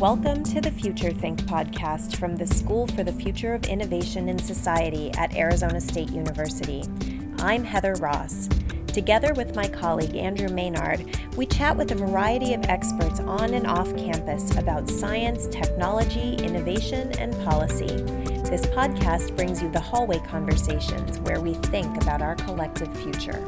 Welcome to the Future Think podcast from the School for the Future of Innovation in Society at Arizona State University. I'm Heather Ross. Together with my colleague Andrew Maynard, we chat with a variety of experts on and off campus about science, technology, innovation, and policy. This podcast brings you the hallway conversations where we think about our collective future.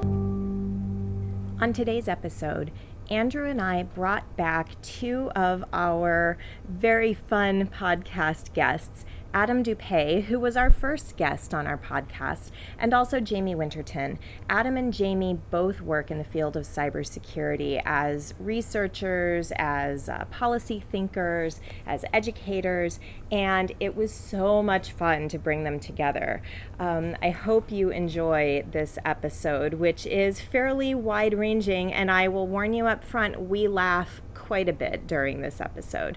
On today's episode, Andrew and I brought back two of our very fun podcast guests Adam Doupé, who was our first guest on our podcast, and also Jamie Winterton. Adam and Jamie both work in the field of cybersecurity as researchers, as uh, policy thinkers, as educators, and it was so much fun to bring them together. Um, I hope you enjoy this episode, which is fairly wide ranging, and I will warn you up front we laugh quite a bit during this episode.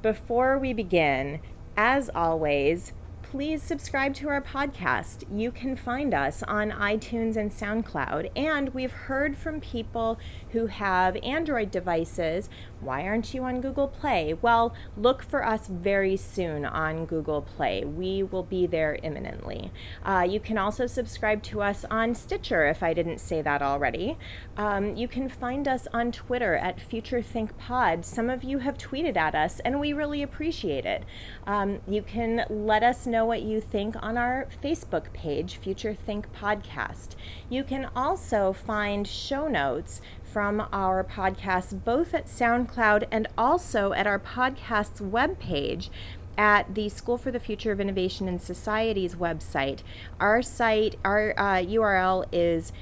Before we begin, as always, please subscribe to our podcast. You can find us on iTunes and SoundCloud. And we've heard from people who have Android devices. Why aren't you on Google Play? Well, look for us very soon on Google Play. We will be there imminently. Uh, you can also subscribe to us on Stitcher if I didn't say that already. Um, you can find us on Twitter at FutureThinkPod. Some of you have tweeted at us, and we really appreciate it. Um, you can let us know what you think on our Facebook page, Future Think Podcast. You can also find show notes from our podcast both at SoundCloud and also at our podcast's webpage at the School for the Future of Innovation and Society's website. Our site, our uh, URL is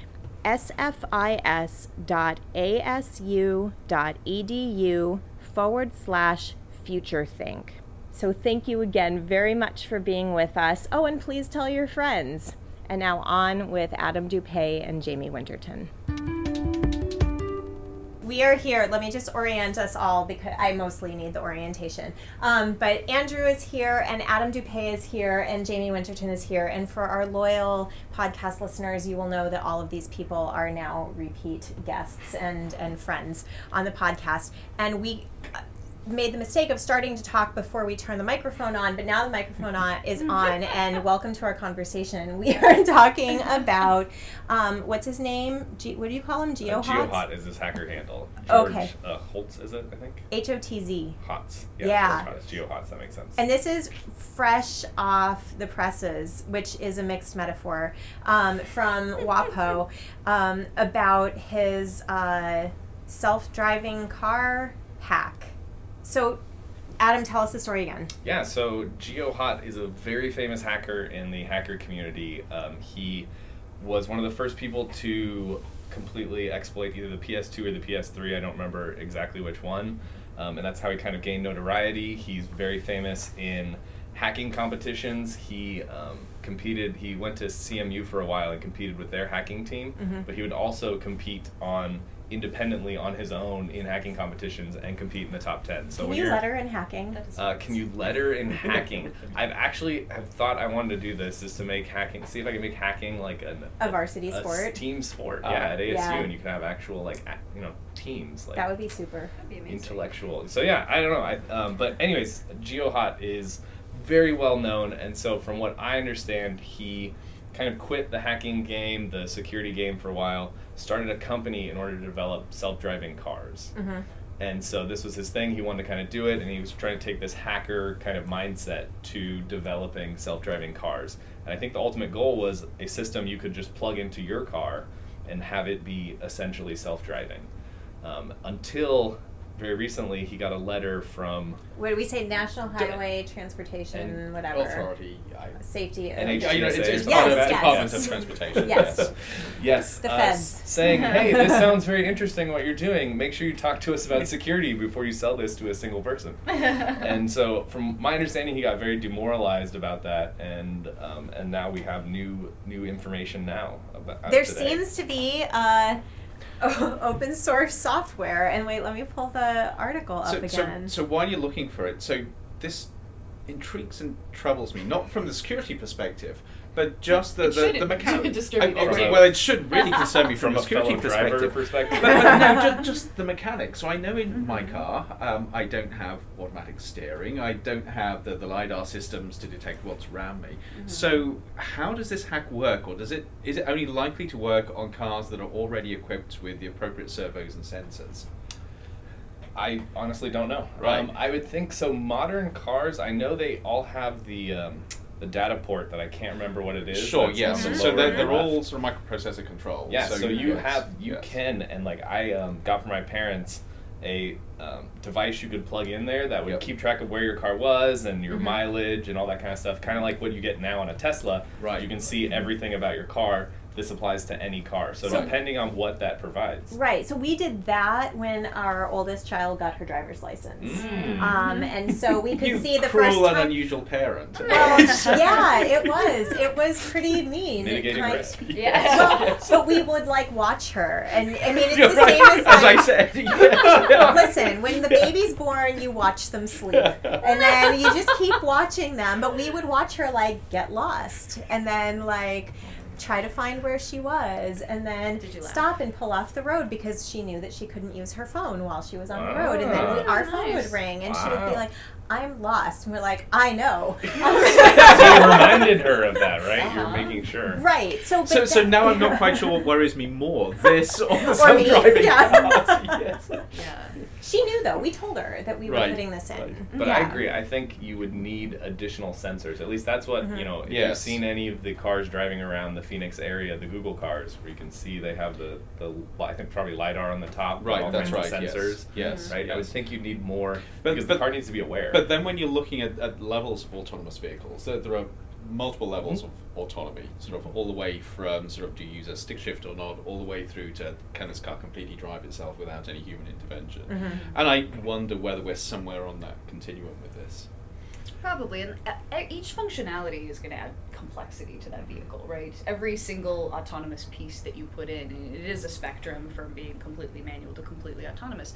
sfis.asu.edu forward slash future think. So thank you again very much for being with us. Oh, and please tell your friends. And now on with Adam Doupé and Jamie Winterton. We are here. Let me just orient us all because I mostly need the orientation. Um, but Andrew is here, and Adam Doupé is here, and Jamie Winterton is here. And for our loyal podcast listeners, you will know that all of these people are now repeat guests and and friends on the podcast. And we made the mistake of starting to talk before we turn the microphone on, but now the microphone on is on, and welcome to our conversation. We are talking about um, what's his name? G- what do you call him? Geo Uh, GeoHotz? GeoHot is his hacker handle. George, Okay. Uh, Holtz is it? I think. H O T Z. Hots. Yeah. George Hotz, GeoHots. That makes sense. And this is fresh off the presses, which is a mixed metaphor um, from WAPO um, about his uh, self driving car hack. So, Adam, tell us the story again. Yeah, so GeoHot is a very famous hacker in the hacker community. Um, he was one of the first people to completely exploit either the PS2 or the PS3. I don't remember exactly which one. Um, and that's how he kind of gained notoriety. He's very famous in hacking competitions. He um, competed, he went to CMU for a while and competed with their hacking team, Mhm. but he would also compete on independently on his own in hacking competitions and compete in the top 10. So Can when you you're- letter in hacking? uh, can you letter in hacking? I've actually have thought I wanted to do this is to make hacking, see if I can make hacking like an, A varsity a sport? team sport. Oh. yeah, at ASU, Yeah. and you can have actual like you know teams like That would be super. That'd be amazing. intellectual. So yeah, I don't know. I, um, but anyways, GeoHot is very well known, and so from what I understand, he kind of quit the hacking game, the security game for a while, started a company in order to develop self-driving cars. hmm And so this was his thing. He wanted to kind of do it, and he was trying to take this hacker kind of mindset to developing self-driving cars. And I think the ultimate goal was a system you could just plug into your car and have it be essentially self-driving. Um, until very recently, he got a letter from What do we say? National Highway Transportation, And whatever. Authority. I, Safety. And yeah, you know, it's, it's Yes, part of yes. the Department Yes. of Transportation. Yes. yes, The uh, feds. saying, "Hey, this sounds very interesting. What you're doing. Make sure you talk to us about security before you sell this to a single person." and so, from my understanding, he got very demoralized about that, and um, and now we have new new information now. About there today. seems to be uh, open source software. And wait, let me pull the article up so, so, again. so while you're looking for it, so this intrigues and troubles me, not from the security perspective, but just the It the, should the mechanic. disturb you I- too. well, it should really concern me From from, a a security perspective. perspective. But, but no, just, just the mechanics. So I know in Mm-hmm. my car, um, I don't have automatic steering. I don't have the, the lidar systems to detect what's around me. Mm-hmm. So how does this hack work, or does it is it only likely to work on cars that are already equipped with the appropriate servos and sensors? I honestly don't know. Right. Um, I would think so. Modern cars, I know they all have the um, the data port that I can't remember what it is. Sure, that's yes. on the So lower they're, they're all sort of microprocessor control. Yeah, so, you yes, have you yes. can and like I um, got from my parents a um, device you could plug in there that would Yep. keep track of where your car was and your Mhm. mileage and all that kind of stuff. Kind of like what you get now on a Tesla. Right. You can see everything about your car. This applies to any car. So, So- depending on what that provides. Right. So we did that when our oldest child got her driver's license. Mm. Um, and so we could you see the cruel first and time. unusual parent. Well, yeah, it was. It was pretty mean. It Mitigating kind- risk. Yeah. Well, but we would like watch her, and I mean, it's You're the right, same as as I said. yes. Listen, when the baby's born, you watch them sleep. And then you just keep watching them. But we would watch her like get lost and then like try to find where she was and then Did you laugh? stop and pull off the road because she knew that she couldn't use her phone while she was on the road. And then we, Ah. our phone would ring and she would be like, I'm lost. And we're like, I know. so you reminded her of that, right? You're Uh-huh. making sure. right. So, but So, so now I'm not quite sure what worries me more: this or the Or me, self-driving yeah. cars. Yes. yeah. She knew though. We told her that we were Right, putting this in. right. But I agree. I think you would need additional sensors. At least that's what Mhm. you know. If you've seen any of the cars driving around the Phoenix area, the Google cars, where you can see they have the the I think probably lidar on the top, with Right, all that's kinds of right, yes. Sensors, Yes, right. I would think you'd need more But- because but- the car needs to be aware. But then when you're looking at, at levels of autonomous vehicles, there, there are multiple levels Mhm. of autonomy, sort of all the way from sort of do you use a stick shift or not, all the way through to can this car completely drive itself without any human intervention. Mhm. And I wonder whether we're somewhere on that continuum with this. Probably, and uh, each functionality is going to add complexity to that vehicle, right? Every single autonomous piece that you put in, and it is a spectrum from being completely manual to completely autonomous.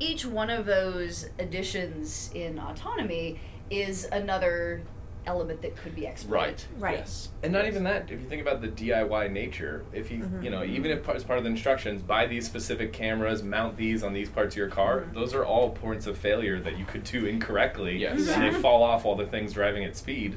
Each one of those additions in autonomy is another element that could be exploited. Right. Right. Yes. And not even that. If you think about the DIY nature, if you Mhm. you know even if as part of the instructions, buy these specific cameras, mount these on these parts of your car. Mhm. Those are all points of failure that you could do incorrectly, Yes. and they fall off all the things driving at speed.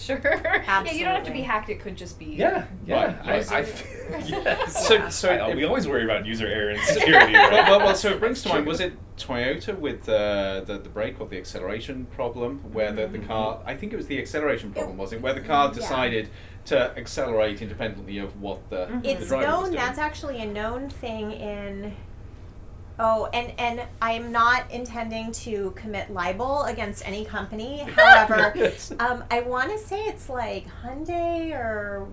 Sure. Yeah, you don't have to be hacked. It could just be. Yeah, yeah. Right, I, right. I, yes. So- Yeah. so I- if- we always worry about user error and security. right? well, well, so it brings to mind, was it Toyota with uh, the, the brake or the acceleration problem where the, the mm-hmm. car, I think it was the acceleration problem, was it? Where the car mm-hmm. Yeah. decided to accelerate independently of what the, mm-hmm. the It's driver was known. doing. That's actually a known thing in. Oh, and and I'm not intending to commit libel against any company. However, Yes. um, I want to say it's like Hyundai or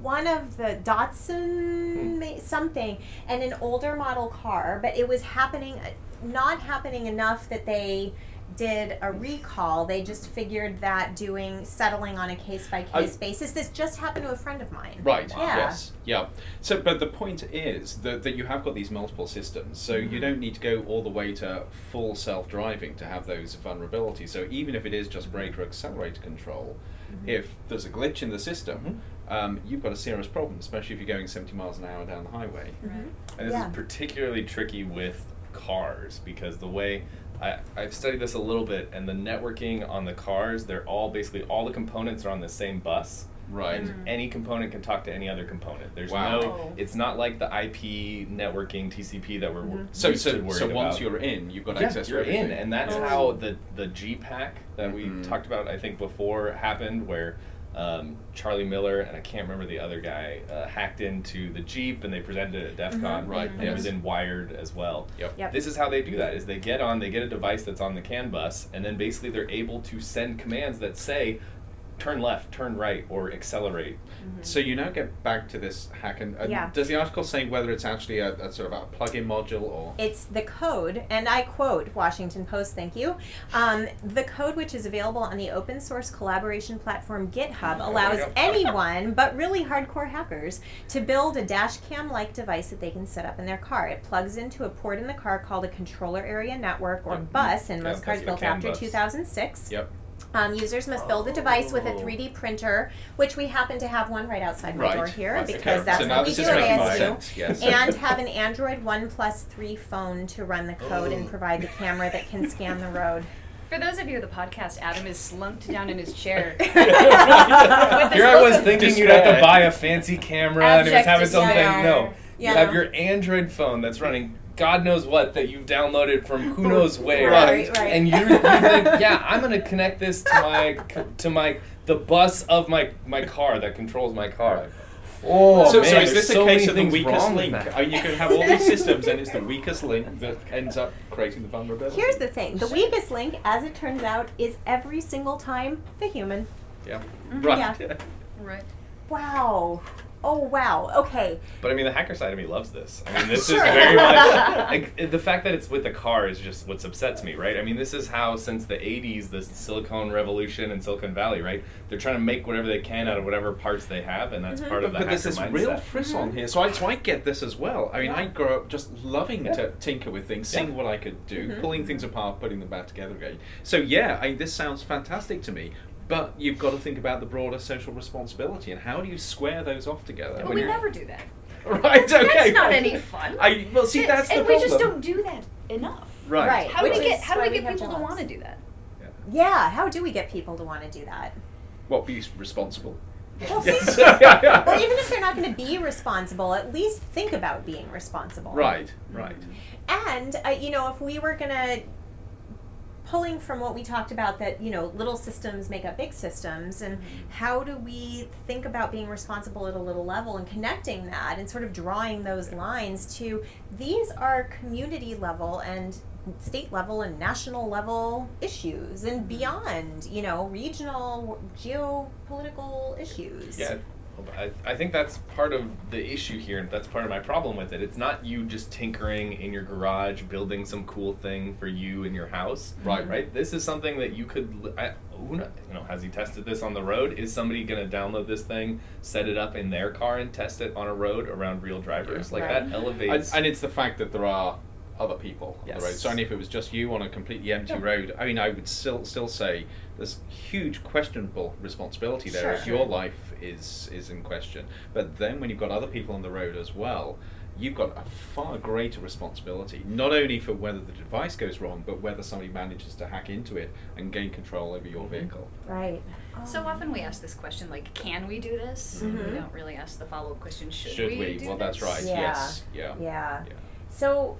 one of the Datsun ma- something, and an older model car. But it was happening, not happening enough that they did a recall. They just figured that doing settling on a case by case basis. This just happened to a friend of mine. Right. Yeah. Yes. Yeah. So, but the point is that, that you have got these multiple systems, so you Mhm. don't need to go all the way to full self-driving to have those vulnerabilities. So even if it is just brake or accelerator control, Mm-hmm. if there's a glitch in the system, um, you've got a serious problem, especially if you're going 70 miles an hour down the highway. Mhm. And this Yeah. is particularly tricky with cars because the way I, I've studied this a little bit, and the networking on the cars, they're all basically all the components are on the same bus. Right. And Mm-hmm. any component can talk to any other component. There's Wow. no, it's not like the IP networking TCP that we're Mhm. So, used to so, worried so once about. you're in, you've got yeah, access you're everything. in, and that's Oh. how the the Jeep hack that we Mhm. talked about, I think before happened, where um, Charlie Miller and I can't remember the other guy uh, hacked into the Jeep and they presented it at DEF CON, Mhm. Right, And it was in Wired as well. Yep. Yep. This is how they do that: is they get on, they get a device that's on the CAN bus, and then basically they're able to send commands that say, "Turn left, turn right," or "accelerate." So you now get back to this hack, and, and Yeah. does the article say whether it's actually a, a sort of a plug-in module or? It's the code, and I quote Washington Post, thank you. Um, the code, which is available on the open source collaboration platform GitHub, Oh, allows anyone, but really hardcore hackers, to build a dash cam like device that they can set up in their car. It plugs into a port in the car called a controller area network or Yep. bus, and Yeah, most cars built after bus. 2006. Yep. Um, users must build a device with a Oh. 3D printer, which we happen to have one right outside my Right. door here Right, because okay. that's So now what we this do is at making ASU. sense, yes. And have an Android OnePlus 3 phone to run the code and Oh. provide the camera that can scan the road. For those of you in the podcast, Adam is slumped down in his chair. Here I was thinking you'd have to buy a fancy camera and it was Abject having something. despair. No, Yeah. you have your Android phone that's running God knows what that you've downloaded from who knows where. Right, right. And you, you think, yeah, I'm gonna connect this to my to my the bus of my my car that controls my car. Oh so, man, so is this a many case of the weakest link? I mean, you can have all these systems, and it's the weakest link that ends up creating the vulnerability. Here's the thing the weakest link, as it turns out, is every single time the human. Yeah. Mm-hmm. right. Yeah. right. Wow. Oh, wow. Okay. But I mean, the hacker side of me loves this. I mean, this Sure. is very much like, the fact that it's with the car is just what upsets me, right? I mean, this is how since the '80s, the Silicon Revolution and Silicon Valley, right? They're trying to make whatever they can out of whatever parts they have, and that's part of the But, but there's this mindset. real frisson here, so I, so I get this as well. I mean, Yeah. I grew up just loving to tinker with things, seeing Yeah. what I could do, Mhm. pulling things apart, putting them back together again. So yeah, I, this sounds fantastic to me. But you've got to think about the broader social responsibility and how do you square those off together? But when we you're- never do that. Right. Okay. That's not right. any fun. I well, see, It's- that's the and we just don't do that enough. Right. Right. How do we get how do we we get have people to want to do that? Yeah. How do we get people to want to do that? What be responsible? Well, Yes. think- Yeah, yeah. or even if they're not going to be responsible, at least think about being responsible. Right. Right. And uh, you know, if we were gonna pulling from what we talked about that you know little systems make up big systems and mm-hmm. how do we think about being responsible at a little level and connecting that and sort of drawing those lines to these are community level and state level and national level issues and mm-hmm. beyond you know regional geopolitical issues. Yeah, I, I think that's part of the issue here, and that's part of my problem with it. It's not you just tinkering in your garage, building some cool thing for you in your house. Right. Right. This is something that you could. I, who kno- you know, has he tested this on the road? Is somebody going to download this thing, set it up in their car, and test it on a road around real drivers? Like Right. that And, elevates. and it's the fact that there are other people on Yes. the road. So only if it was just you on a completely empty Yeah. road, I mean, I would still still say there's huge questionable responsibility there if Sure. your life is is in question. But then when you've got other people on the road as well. You've got a far greater responsibility, not only for whether the device goes wrong, but whether somebody manages to hack into it and gain control over your vehicle. right So often we ask this question like, can we do this? Mhm. We don't really ask the follow up question, should, Should we? we? do Well, that's right. Yeah. Yes. Yeah. yeah Yeah. so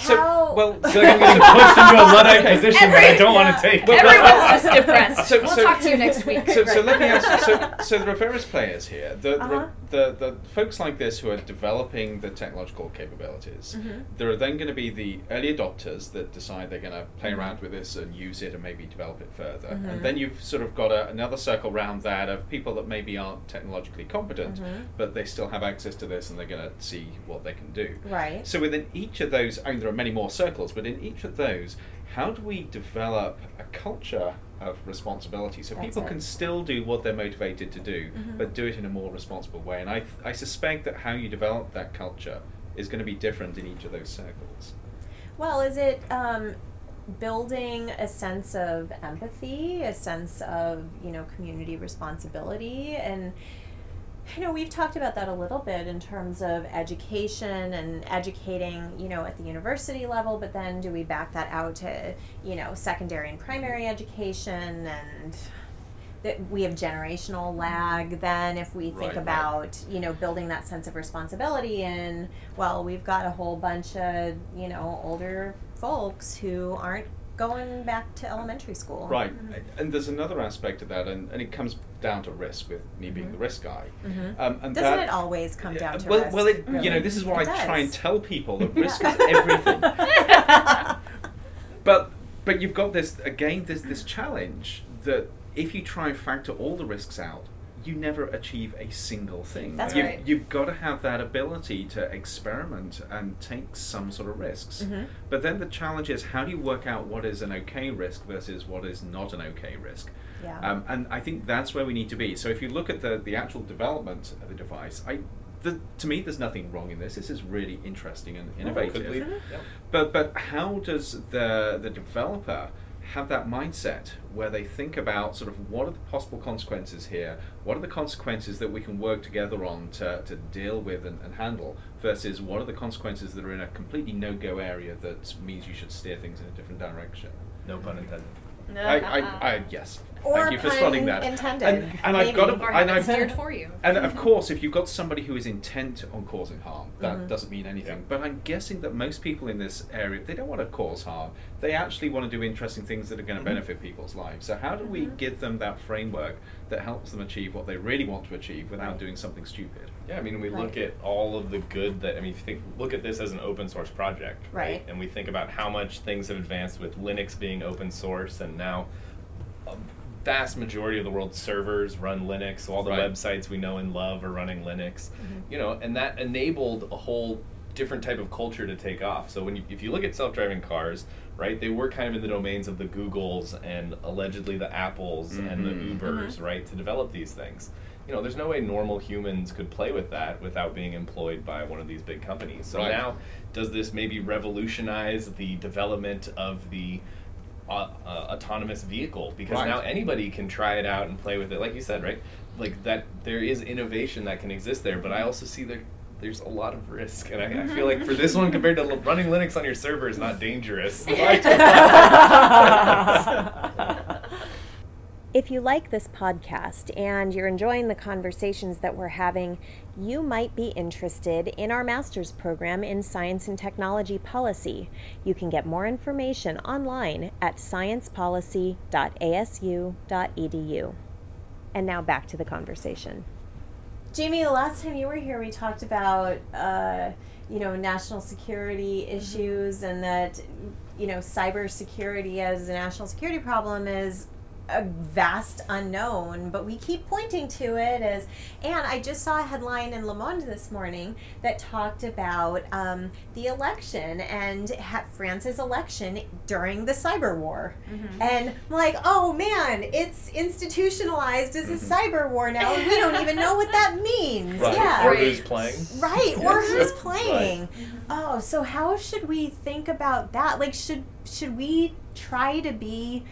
So, how well, I feel like I'm getting pushed into a luddite position that I don't want to take. Well, Everyone's just depressed. So- we'll so- talk to you next week. so, so Right. let me ask so, so there are various players here. The, Uh-huh. The, the, folks like this who are developing the technological capabilities. Mhm. There are then going to be the early adopters that decide they're going to play around with this and use it and maybe develop it further. Mhm. And then you've sort of got a, another circle around that of people that maybe aren't technologically competent, Mhm. but they still have access to this and they're going to see what they can do. right So within each of those, I mean, there are many more circles, but in each of those, how do we develop a culture of responsibility so That's people it. can still do what they're motivated to do, Mhm. but do it in a more responsible way? And I, I suspect that how you develop that culture is going to be different in each of those circles. Well, is it um, building a sense of empathy, a sense of you know community responsibility, and you know we've talked about that a little bit in terms of education and educating you know at the university level, but then do we back that out to you know secondary and primary education and that we have generational lag then if we think Right, right. about you know building that sense of responsibility and well we've got a whole bunch of you know older folks who aren't going back to elementary school Right. And there's another aspect of that, and, and it comes down to risk with me being Mhm. the risk guy. Mhm. Um, and doesn't that, it always come down to well, risk well, it, really? you know, this is It I try and tell people that risk is everything. But but you've got this again this this challenge that if you try and factor all the risks out, you never achieve a single thing. That's you've, right. You've got to have that ability to experiment and take some sort of risks. Mhm. But then the challenge is how do you work out what is an okay risk versus what is not an okay risk? Yeah. Um, and I think that's where we need to be. So if you look at the, the actual development of the device, I the, to me, there's nothing wrong in this. This is really interesting and innovative. lead- yeah. But but how does the the developer have that mindset where they think about sort of what are the possible consequences here? What are the consequences that we can work together on to, to deal with and, and handle versus what are the consequences that are in a completely no go area that means you should steer things in a different direction? No pun intended. I, I, uh-uh. I yes. Or Thank you for pun spotting that. intended, And, and I've got maybe. to, and I've, steered for you. and of course, if you've got somebody who is intent on causing harm, that Mhm. doesn't mean anything. Yeah. But I'm guessing that most people in this area, they don't want to cause harm. They actually want to do interesting things that are going to Mhm. benefit people's lives. So how do we Mhm. give them that framework that helps them achieve what they really want to achieve without doing something stupid? Yeah, I mean, we look at all of the good that I mean, if you think look at this as an open source project, Right. And we think about how much things have advanced with Linux being open source, and now a vast majority of the world's servers run Linux. So all the Right. websites we know and love are running Linux. Mm-hmm. You know, and that enabled a whole different type of culture to take off. So when you, if you look at self-driving cars, right, they were kind of in the domains of the Googles and allegedly the Apples and the Mhm. Ubers, right, to develop these things. You know, there's no way normal humans could play with that without being employed by one of these big companies. So Right. now, does this maybe revolutionize the development of the uh, autonomous vehicle? Because Right. now anybody can try it out and play with it, like you said, right? Like that, there is innovation that can exist there. But I also see there. There's a lot of risk, and I, I feel like for this one, compared to l- running Linux on your server, is not dangerous. If you like this podcast and you're enjoying the conversations that we're having, you might be interested in our master's program in science and technology policy. You can get more information online at sciencepolicy.asu.edu. And now back to the conversation. Jamie, the last time you were here, we talked about, uh, you know, national security issues and that, you know, cybersecurity as a national security problem is a vast unknown, but we keep pointing to it as. And I just saw a headline in Le Monde this morning that talked about um, the election and ha- France's election during the cyber war. Mm-hmm. And I'm like, oh man, it's institutionalized as a mm-hmm. cyber war now, and we don't even know what that means. right. Yeah. Or Right. who's playing? Right, or Yes. who's Right. playing? Mm-hmm. Oh, so how should we think about that? Like, should should we try to be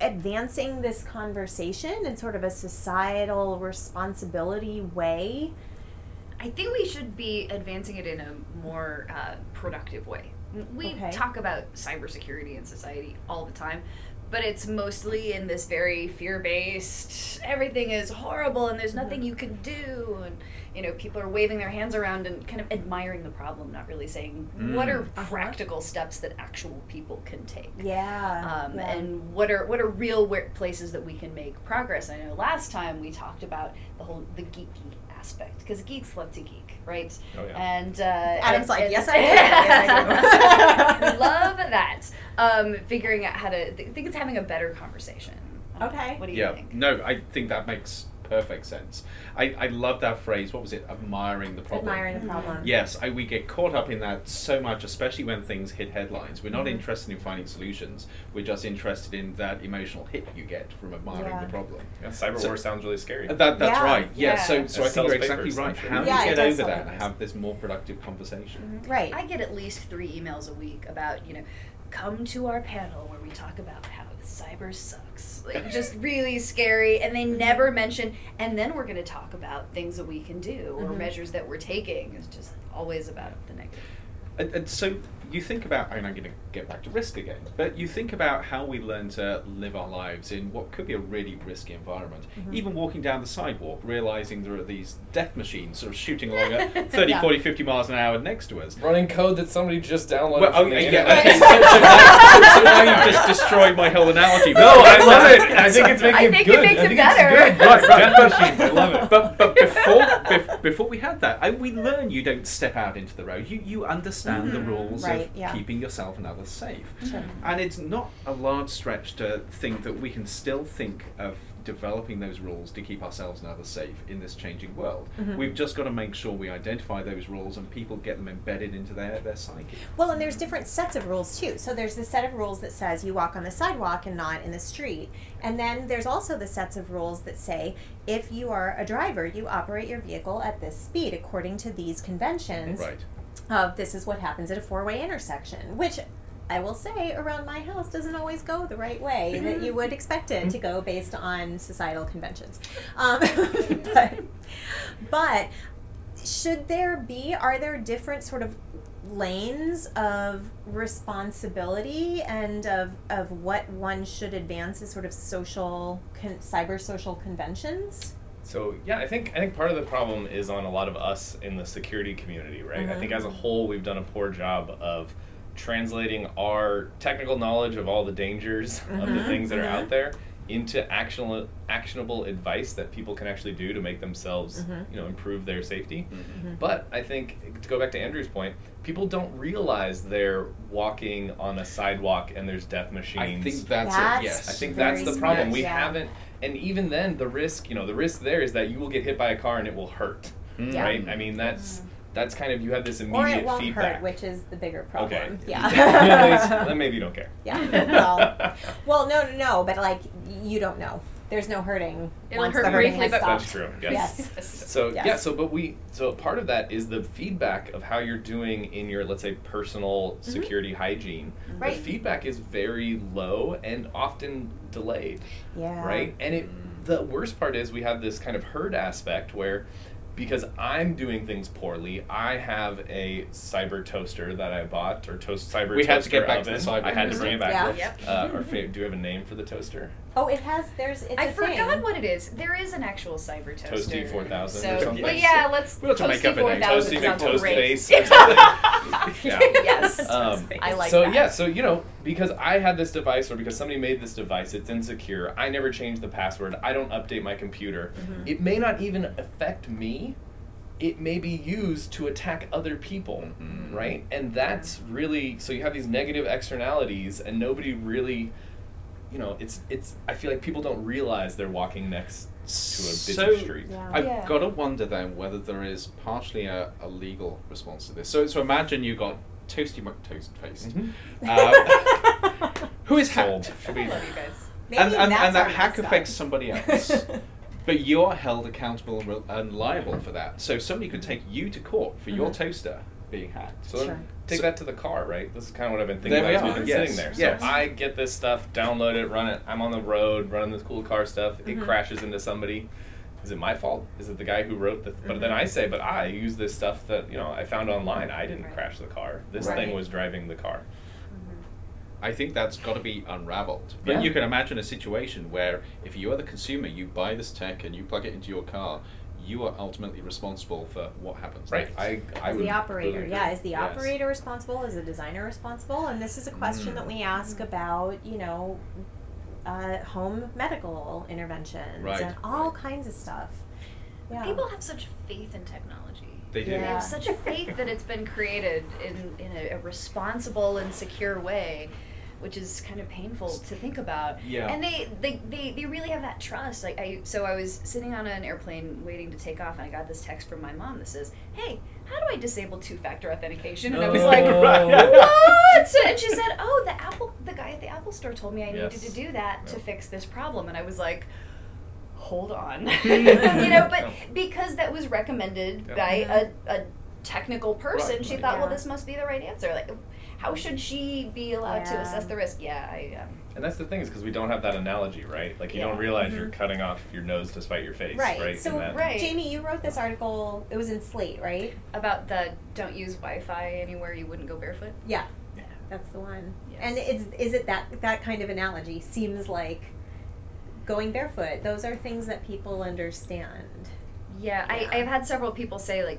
advancing this conversation in sort of a societal responsibility way? I think we should be advancing it in a more uh, productive way. We Okay. talk about cybersecurity in society all the time, but it's mostly in this very fear-based. Everything is horrible, and there's nothing you can do, and you know people are waving their hands around and kind of admiring the problem, not really saying what Mm. are Uh-huh. practical steps that actual people can take. Yeah. um, yeah. and what are what are real places that we can make progress. I know last time we talked about the whole the geeky aspect because geeks love to geek, right? Oh, yeah. And uh, Adam's and- like, and- "Yes, I do. Yes, I do." love that. Um, figuring out how to. I think it's having a better conversation. Okay. What do you yeah, think? no, I think that makes perfect sense. I, I love that phrase. What was it? Admiring the problem. Admiring the problem. Yes, I, we get caught up in that so much, especially when things hit headlines. We're Mm-hmm. not interested in finding solutions. We're just interested in that emotional hit you get from admiring Yeah. the problem. Yeah, cyber So- war sounds really scary. That, that's Yeah. right. Yeah. Yeah. So, so It I think you're exactly papers, right. How do Yeah, you it get over sell that and have this more productive conversation? Right. I get at least three emails a week about you know, come to our panel where we talk about how cyber sucks, like just really scary, and they never mention. And then we're going to talk about things that we can do or Mhm. measures that we're taking. It's just always about the negative. And, and so you think about, and I'm going to get back to risk again, but you think about how we learn to live our lives in what could be a really risky environment. Mm-hmm. Even walking down the sidewalk, realizing there are these death machines sort of shooting along at 30, Yeah. 40, 50 miles an hour next to us. Running code that somebody just downloaded. Well, oh, from the yeah, okay, so, so, now, so now you've just destroyed my whole analogy. No, I love it. I think it's making I it think it good. makes I it think better. It's good. Right, Yes, right. death machines. I love it. But but before bef- before we had that, I, we learn you don't step out into the road. You you understand the rules Right. Yeah. keeping yourself and others safe. Sure. And it's not a large stretch to think that we can still think of developing those rules to keep ourselves and others safe in this changing world. Mhm. We've just got to make sure we identify those rules and people get them embedded into their, their psyche. Well, and there's different sets of rules too. So there's the set of rules that says you walk on the sidewalk and not in the street. And then there's also the sets of rules that say if you are a driver, you operate your vehicle at this speed according to these conventions Right. Of this is what happens at a four-way intersection, which I will say around my house doesn't always go the right way that you would expect it to go based on societal conventions. Um, but, but should there be, are there different sort of lanes of responsibility and of, of what one should advance as sort of social, con- cyber social conventions? So yeah, I think I think part of the problem is on a lot of us in the security community, right? I think as a whole we've done a poor job of translating our technical knowledge of all the dangers of the Mhm, things that are out there into actionable actionable advice that people can actually do to make themselves, Mhm. you know, improve their safety. Mhm. But I think to go back to Andrew's point, people don't realize they're walking on a sidewalk and there's death machines. I think that's, That's it, yes. I think that's the problem. smart, We yeah. haven't, and even then, the risk, you know, the risk there is that you will get hit by a car and it will hurt, Mm. Yeah. right? I mean, that's that's kind of you have this Or immediate it won't feedback. hurt, which is the bigger problem. okay. Yeah. then maybe you don't care. Yeah. Well, well, no, no, no. But like, you don't know. There's no hurting It'll once hurt the hurting briefly, has but- stopped. That's true. Yes. Yes. So Yes. yeah, so but we so part of that is the feedback of how you're doing in your let's say personal security hygiene. Mm-hmm. Right. The feedback is very low and often delayed. Yeah. right? And it the worst part is we have this kind of herd aspect where because I'm doing things poorly, I have a cyber toaster that I bought or toast cyber We toaster had to get back to oven. the cyber I had to bring it back. Yeah. Yep. Uh, or fa- do you have a name for the toaster? Oh, it has. There's. It's I a forgot thing. what it is. There is an actual cyber toaster. Toasty 4000 So, or something? But yeah, let's We'll have to make up a name. 4000 Toasty sounds McToast face or something. yeah. yes. Um, I like so that. yeah, so you know, because I had this device or because somebody made this device, it's insecure. I never change the password. I don't update my computer. Mm-hmm. It may not even affect me. It may be used to attack other people, Mhm. right? And that's really so you have these negative externalities, and nobody really, you know, it's it's. I feel like people don't realize they're walking next to a busy So- street. Yeah. I've Yeah. got to wonder then whether there is partially a, a legal response to this. So, so imagine you got Toasty McToast faced, Mhm. uh, who is Sold. hacked, Should I be- love you guys. Maybe and, and, and that hack mascot. affects somebody else. But you're held accountable and, re- and liable for that. So somebody could take you to court for your Mhm. toaster being hacked. So Sure. take So- that to the car, right? This is kind of what I've been thinking about as are, we've been yes, sitting there. So yes. I get this stuff, download it, run it. I'm on the road, running this cool car stuff. It Mhm. crashes into somebody. Is it my fault? Is it the guy who wrote the? But then Mhm. I say, but I use this stuff that you know I found online. I didn't Right. crash the car. This Right. thing was driving the car. I think that's got to be unraveled. But Yeah. you can imagine a situation where if you are the consumer, you buy this tech and you plug it into your car, you are ultimately responsible for what happens. Right. next. I I As the operator, really yeah. Is the Yes. operator responsible? Is the designer responsible? And this is a question Mm. that we ask about, you know, uh, home medical interventions Right, and all right. kinds of stuff. Yeah. People have such faith in technology. They do. They have such faith that it's been created in, in a, a responsible and secure way, which is kind of painful to think about. Yeah. And they, they, they, they really have that trust. Like I so I was sitting on an airplane waiting to take off and I got this text from my mom that says, Hey, how do I disable two factor authentication? And I was like, oh. What? And she said, Oh, the Apple the guy at the Apple store told me I needed to do that to fix this problem and I was like hold on you know but because that was recommended Yeah. by mm-hmm. a, a technical person Right, she right. thought well this must be the right answer like how should she be allowed to assess the risk yeah i um, And that's the thing is because we don't have that analogy, right? Like you Yeah. don't realize you're Mhm. cutting off your nose to spite your face, Right. right? So, Right. Jamie, you wrote this article. It was in Slate, right? about the don't use wi-fi anywhere you wouldn't go barefoot Yeah. That's the one. Yes. And is is it that that kind of analogy? Seems like going barefoot. Those are things that people understand. yeah, Yeah. I, i've had several people say like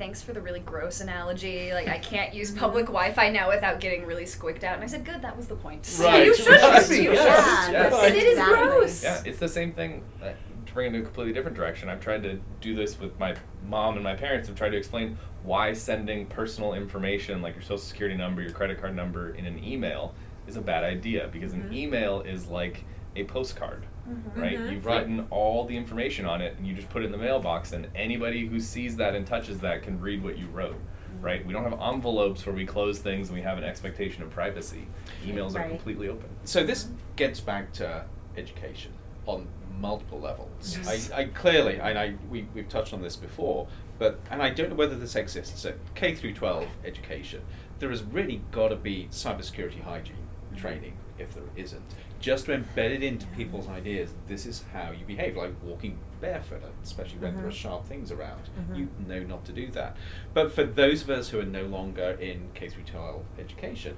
thanks for the really gross analogy like i can't use public Mhm. wi-fi now without getting really squicked out and i said good that was the point Right. you should Right. use you Yes. should. Yes. Because it is Exactly. gross Yeah, it's the same thing. uh, to bring it in a completely different direction, I've tried to do this with my mom and my parents. I've tried to explain why sending personal information like your social security number, your credit card number in an email is a bad idea because an email is like a postcard. Mm-hmm. Right? Mhm. You've written all the information on it and you just put it in the mailbox and anybody who sees that and touches that can read what you wrote. Mm-hmm. Right? We don't have envelopes where we close things and we have an expectation of privacy. Emails are completely open. So this gets back to education on multiple levels. I, I clearly, and I we, we've touched on this before, but and I don't know whether this exists at K through 12 education. There has really got to be cybersecurity hygiene mm-hmm. training if there isn't. Just to embed it into people's ideas, this is how you behave, like walking barefoot, especially when there are sharp things around. You know not to do that. But for those of us who are no longer in K through 12 education,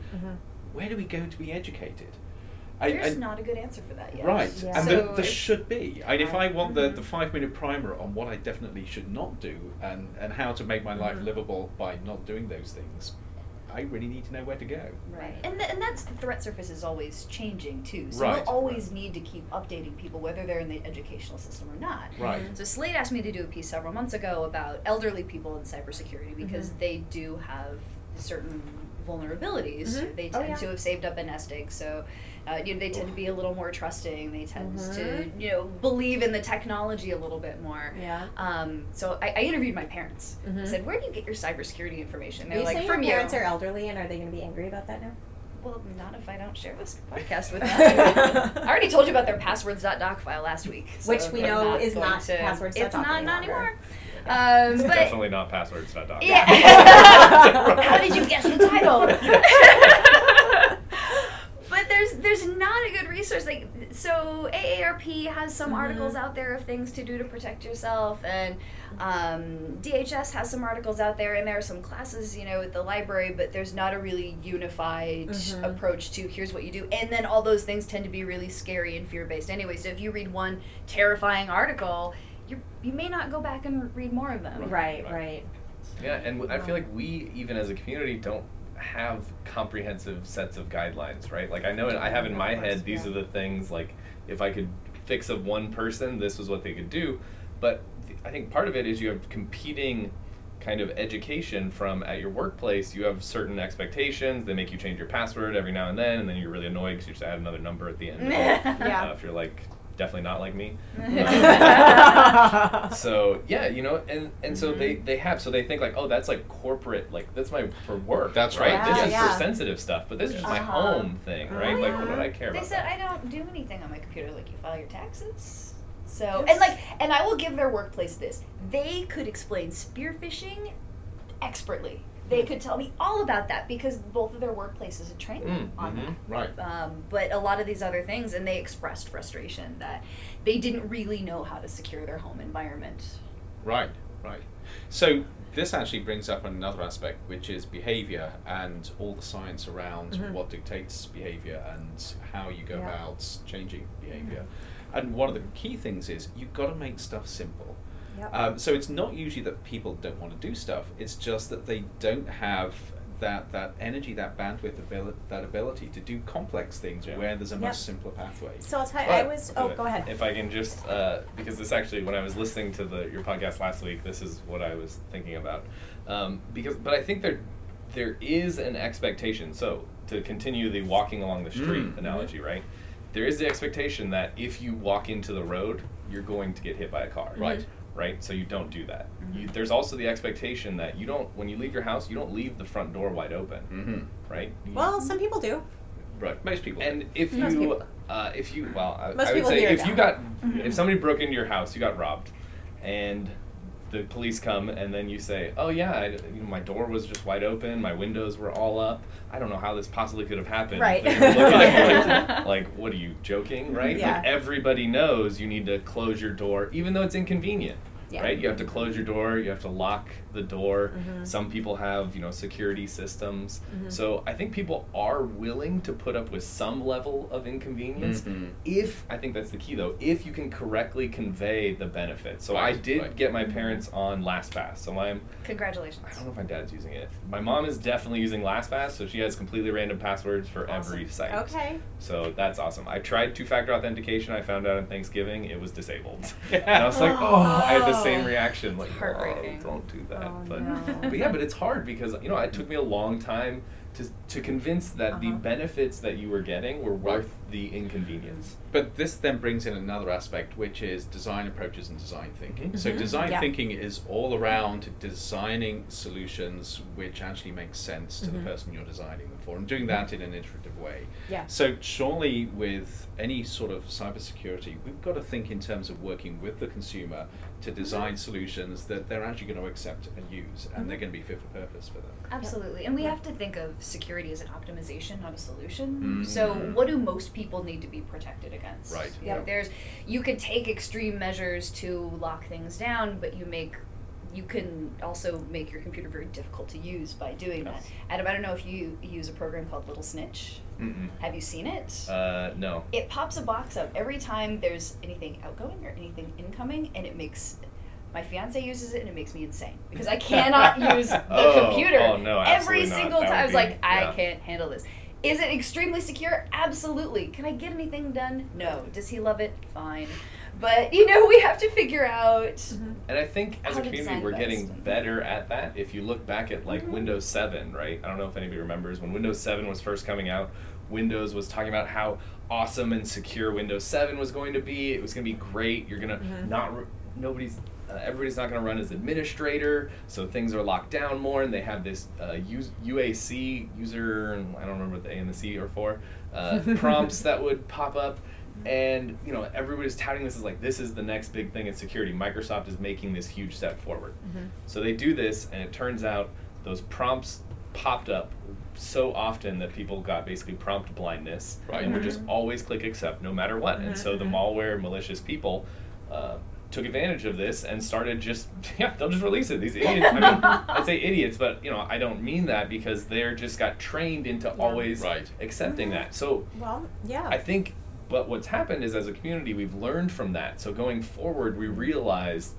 where do we go to be educated? There's I- not a good answer for that yet. Right, Yeah. and So there, there should be. And if I want the, Mhm. the five minute primer on what I definitely should not do and, and how to make my life Mhm. livable by not doing those things, I really need to know where to go. Right, and th- and that's the threat surface is always changing too. So Right, we'll always need to keep updating people, whether they're in the educational system or not. Right. So Slate asked me to do a piece several months ago about elderly people in cybersecurity because Mhm. they do have certain vulnerabilities. Mhm. They Oh, tend yeah. to have saved up a nest egg, so uh, you know, they tend to be a little more trusting. They tend to Mhm. you know believe in the technology a little bit more. Yeah. Um, so I, I interviewed my parents. I Mhm. said, "Where do you get your cybersecurity information?" They're like, saying "From your parents you." are elderly, and are they going to be angry about that now? Well, not if I don't share this podcast with them. I already told you about their passwords.doc file last week. so Which we I'm know is not to- passwords.doc It's not, not any anymore. Um, It's but definitely not passwords.doc. yeah. How did you guess the title? but there's there's not a good resource like so AARP has some Mhm. articles out there of things to do to protect yourself and um, DHS has some articles out there and there are some classes you know at the library but there's not a really unified Mhm. approach to here's what you do and then all those things tend to be really scary and fear based anyway so if you read one terrifying article you you may not go back and read more of them Right, Right. right. Yeah, and w- I feel like we, even as a community, don't have comprehensive sets of guidelines, right? Like I know I have in my head these yeah. are the things like if I could fix of one person, this was what they could do. But th- I think part of it is you have competing kind of education from at your workplace. You have certain expectations. They make you change your password every now and then, and then you're really annoyed because you just add another number at the end. Yeah. Uh, if you're like definitely not like me. Yeah. so yeah, you know, and and so Mhm. they they have so they think like oh that's like corporate like that's my for work That's right right, this Yeah, is yeah. for sensitive stuff but this is just my Uh-huh. home thing right Oh, like what do I care they about said that? I don't do anything on my computer like you file your taxes. So Yes. and like and I will give their workplace this. They could explain spear phishing expertly. They could tell me all about that because both of their workplaces had trained them Mm, on mhm. Right. that. Um, but a lot of these other things, and they expressed frustration that they didn't really know how to secure their home environment. Right, right. So this actually brings up another aspect, which is behavior and all the science around Mhm. what dictates behavior and how you go Yeah. about changing behavior. And one of the key things is you've got to make stuff simple. Yep. Um, so it's not usually that people don't want to do stuff. It's just that they don't have that that energy, that bandwidth, ability, that ability to do complex things Yeah. where there's a Yep. much simpler pathway. so I'll tell you, I was. Oh, go ahead. If I can just, uh, because this actually, when I was listening to the your podcast last week, this is what I was thinking about. Um, because, but I think there, there is an expectation. So to continue the walking along the street Mm. analogy, right? There is the expectation that if you walk into the road, you're going to get hit by a car. Right. Right. So you don't do that. Mhm. You, there's also the expectation that you don't, when you leave your house, you don't leave the front door wide open. Mm-hmm. Right. You- well, some people do. Right. Most people. do. and if Most you, uh, if you, well, I, Most I would say if that. you got, Mhm. if somebody broke into your house, you got robbed, and the police come, and then you say, oh yeah, I, you know, my door was just wide open, my windows were all up. I don't know how this possibly could have happened. Right. They're gonna look at you like, like, what are you joking, right? Yeah. Like everybody knows you need to close your door, even though it's inconvenient. Yeah. right? You have to close your door, you have to lock the door. Mhm. Some people have, you know, security systems. Mhm. So I think people are willing to put up with some level of inconvenience Mhm. if I think that's the key though, if you can correctly convey the benefits. So I did right. get my parents on LastPass. So my Congratulations. I don't know if my dad's using it. My mom is definitely using LastPass, so she has completely random passwords for Awesome. every site. Okay. So that's awesome. I tried two-factor authentication. I found out on Thanksgiving it was disabled, and I was like, oh, I had the same Oh. reaction. Like, oh, don't do that. Oh, but, no. but yeah, but it's hard because you know it took me a long time to to convince that the Uh-huh. benefits that you were getting were worth the inconvenience. But this then brings in another aspect, which is design approaches and design thinking. Mhm. So Mhm. design Yeah. thinking is all around designing solutions which actually make sense to Mhm. the person you're designing them for, and doing that in an iterative way. Yeah. So surely with any sort of cybersecurity, we've got to think in terms of working with the consumer to design solutions that they're actually going to accept and use, and they're going to be fit for purpose for them. Absolutely. And we have to think of security as an optimization, not a solution. Mhm. So what do most people need to be protected against? Right. You know, Yep. there's you could take extreme measures to lock things down, but you make you can also make your computer very difficult to use by doing that. Adam, I don't know if you use a program called Little Snitch. Mm-mm. Have you seen it? Uh, no. it pops a box up every time there's anything outgoing or anything incoming, and it makes my fiance uses it and it makes me insane because I cannot use the Oh, computer oh, no, every absolutely not. single time. I was like, be- I can't handle this. Is it extremely secure? Absolutely. Can I get anything done? No. Does he love it? Fine. But you know, we have to figure out. Mhm. And I think as a to community, we're best. getting better at that. If you look back at like Mhm. Windows 7, right? I don't know if anybody remembers when Windows 7 was first coming out. Windows was talking about how awesome and secure Windows 7 was going to be. It was going to be great. You're gonna Mhm. not re- nobody's uh, everybody's not going to run as administrator, so things are locked down more. And they have this uh, U- UAC user, and I don't remember what the A and the C are for, uh, prompts that would pop up and you know everybody's touting this as like this is the next big thing in security microsoft is making this huge step forward Mhm. so they do this and it turns out those prompts popped up so often that people got basically prompt blindness Right. and would just always click accept no matter what and so the Mhm. malware malicious people uh, took advantage of this and started just yeah they'll just release it these idiots i mean i'd say idiots but you know i don't mean that because they're just got trained into Yeah. always Right. accepting Mhm. that so Well, yeah. I think, but what's happened is as a community, we've learned from that. So going forward, we mm-hmm. realize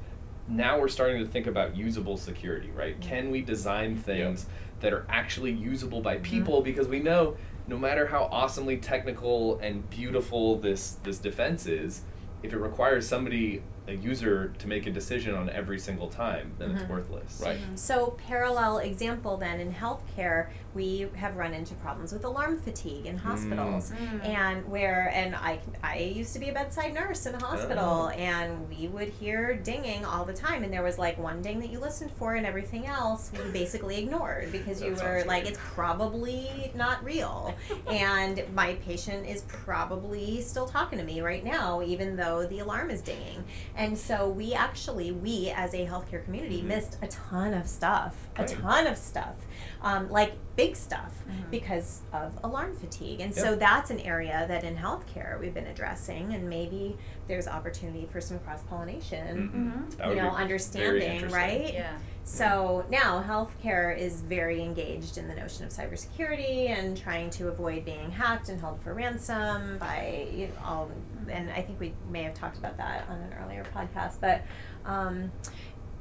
now we're starting to think about usable security, right? Mm-hmm. Can we design things that are actually usable by mm-hmm. people? Because we know no matter how awesomely technical and beautiful this this defense is, if it requires somebody a user to make a decision on every single time, then it's Mhm. worthless. Right. So, parallel example then in healthcare, we have run into problems with alarm fatigue in hospitals, Mm. and where and I I used to be a bedside nurse in a hospital, Oh. and we would hear dinging all the time, and there was like one ding that you listened for, and everything else we basically ignored because you were like weird. it's probably not real, and my patient is probably still talking to me right now, even though the alarm is dinging. And so we actually, we as a healthcare community, Mhm. missed a ton of stuff, a ton of stuff, um, like big stuff Mhm. because of alarm fatigue. And so that's an area that in healthcare we've been addressing, and maybe there's opportunity for some cross pollination. Mhm. You know, understanding, right? Yeah. So now healthcare is very engaged in the notion of cybersecurity and trying to avoid being hacked and held for ransom by you know, all. And I think we may have talked about that on an earlier podcast, but. Um,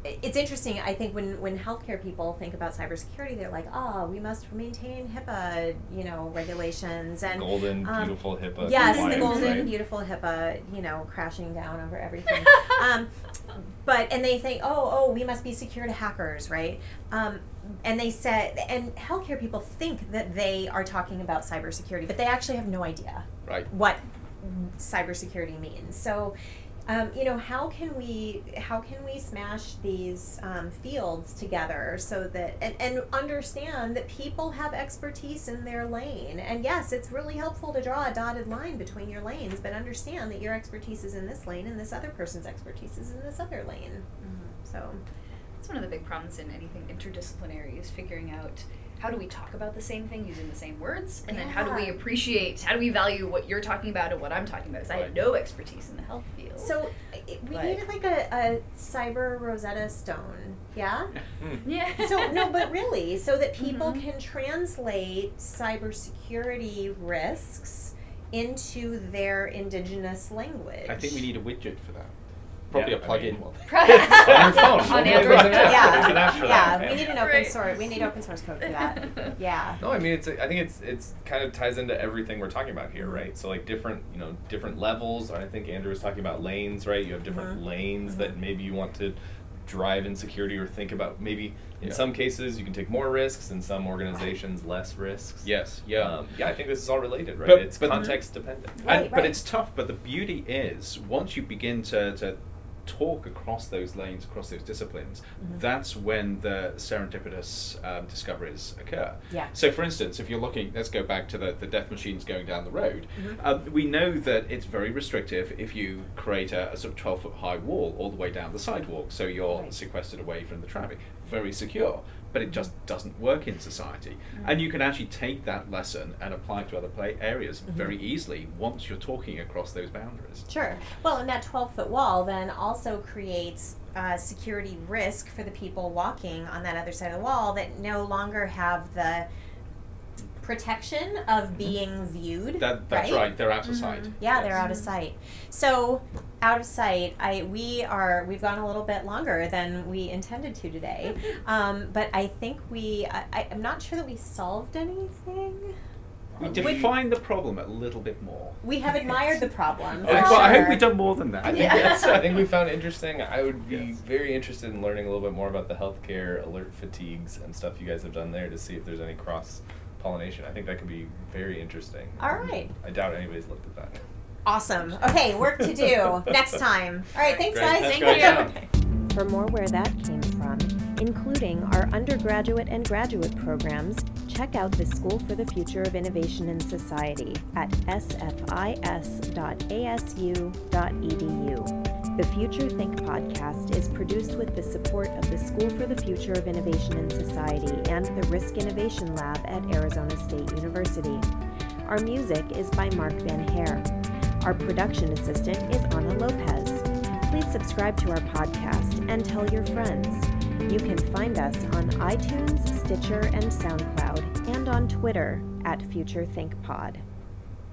it's interesting. I think when, when healthcare people think about cybersecurity, they're like, "Oh, we must maintain HIPAA, you know, regulations and Golden, Um, beautiful HIPAA. yes, the golden, right? beautiful HIPAA, you know, crashing down over everything. um, but and they think, oh, oh, we must be secure to hackers, right? Um, and they said, and healthcare people think that they are talking about cybersecurity, but they actually have no idea Right. what cybersecurity means. So, um, you know, how can we how can we smash these um, fields together so that and, and understand that people have expertise in their lane? And yes, it's really helpful to draw a dotted line between your lanes, but understand that your expertise is in this lane and this other person's expertise is in this other lane. Mhm. So, That's one of the big problems in anything interdisciplinary is figuring out how do we talk about the same thing using the same words? And then how do we appreciate, how do we value what you're talking about and what I'm talking about? Because I Right. have no expertise in the health field. So it, we But- needed like a, a cyber Rosetta Stone, yeah. yeah. so no, but really, so that people Mhm. can translate cybersecurity risks into their indigenous language. I think we need a widget for that. Probably Yeah, a I plug-in mean- one. on your phone. On Android. an app. Yeah. There's an yeah, we need an open source. We need open source code for that. Yeah. No, I mean it's. I think it's it's kind of ties into everything we're talking about here, right? So like different, you know, different levels. I think Andrew was talking about lanes, right? You have different Mhm. lanes that maybe you want to drive in security or think about. Maybe in Yeah. some cases you can take more risks, in some organizations less risks. Yes, yeah. Um, yeah, I think this is all related, right? But- it's but- context dependent. Right, and, But it's tough. But the beauty is, once you begin to, to talk across those lanes, across those disciplines, Mhm. that's when the serendipitous um, discoveries occur. Yeah. So, for instance, if you're looking, let's go back to the, the death machines going down the road. Mhm. Um, we know that it's very restrictive if you create a, a sort of 12 foot high wall all the way down the sidewalk, so you're Right. sequestered away from the traffic. Very secure. But it just doesn't work in society. And you can actually take that lesson and apply it to other play areas Mhm. very easily once you're talking across those boundaries. Sure. Well, and that 12 foot wall then also creates uh, security risk for the people walking on that other side of the wall that no longer have the protection of being viewed. That, that's right. they're out of sight. Mhm. Yeah, they're out of sight. So, out of sight. I we are we've gone a little bit longer than we intended to today, um, but I think we. I, I- I'm not sure that we solved anything. We Would- define the problem a little bit more. We have admired the problem. Oh, for well, I hope we've done more than that. I think Yeah. that's. I think we found it interesting. I would be Yes. very interested in learning a little bit more about the healthcare alert fatigues and stuff you guys have done there to see if there's any cross pollination. I think that could be very interesting. All right. I doubt anybody's looked at that. Awesome. Okay, work to do next time. All right, thanks, Great. guys. Thanks, Thank guys. you. For more where that came from, including our undergraduate and graduate programs, check out the School for the Future of Innovation in Society at sfis.asu.edu. The Future Think podcast is produced with the support of the School for the Future of Innovation in Society and the Risk Innovation Lab at Arizona State University. Our music is by Mark Van Hare. Our production assistant is Ana Lopez. Please subscribe to our podcast and tell your friends. You can find us on iTunes, Stitcher, and SoundCloud, and on Twitter at FutureThinkPod.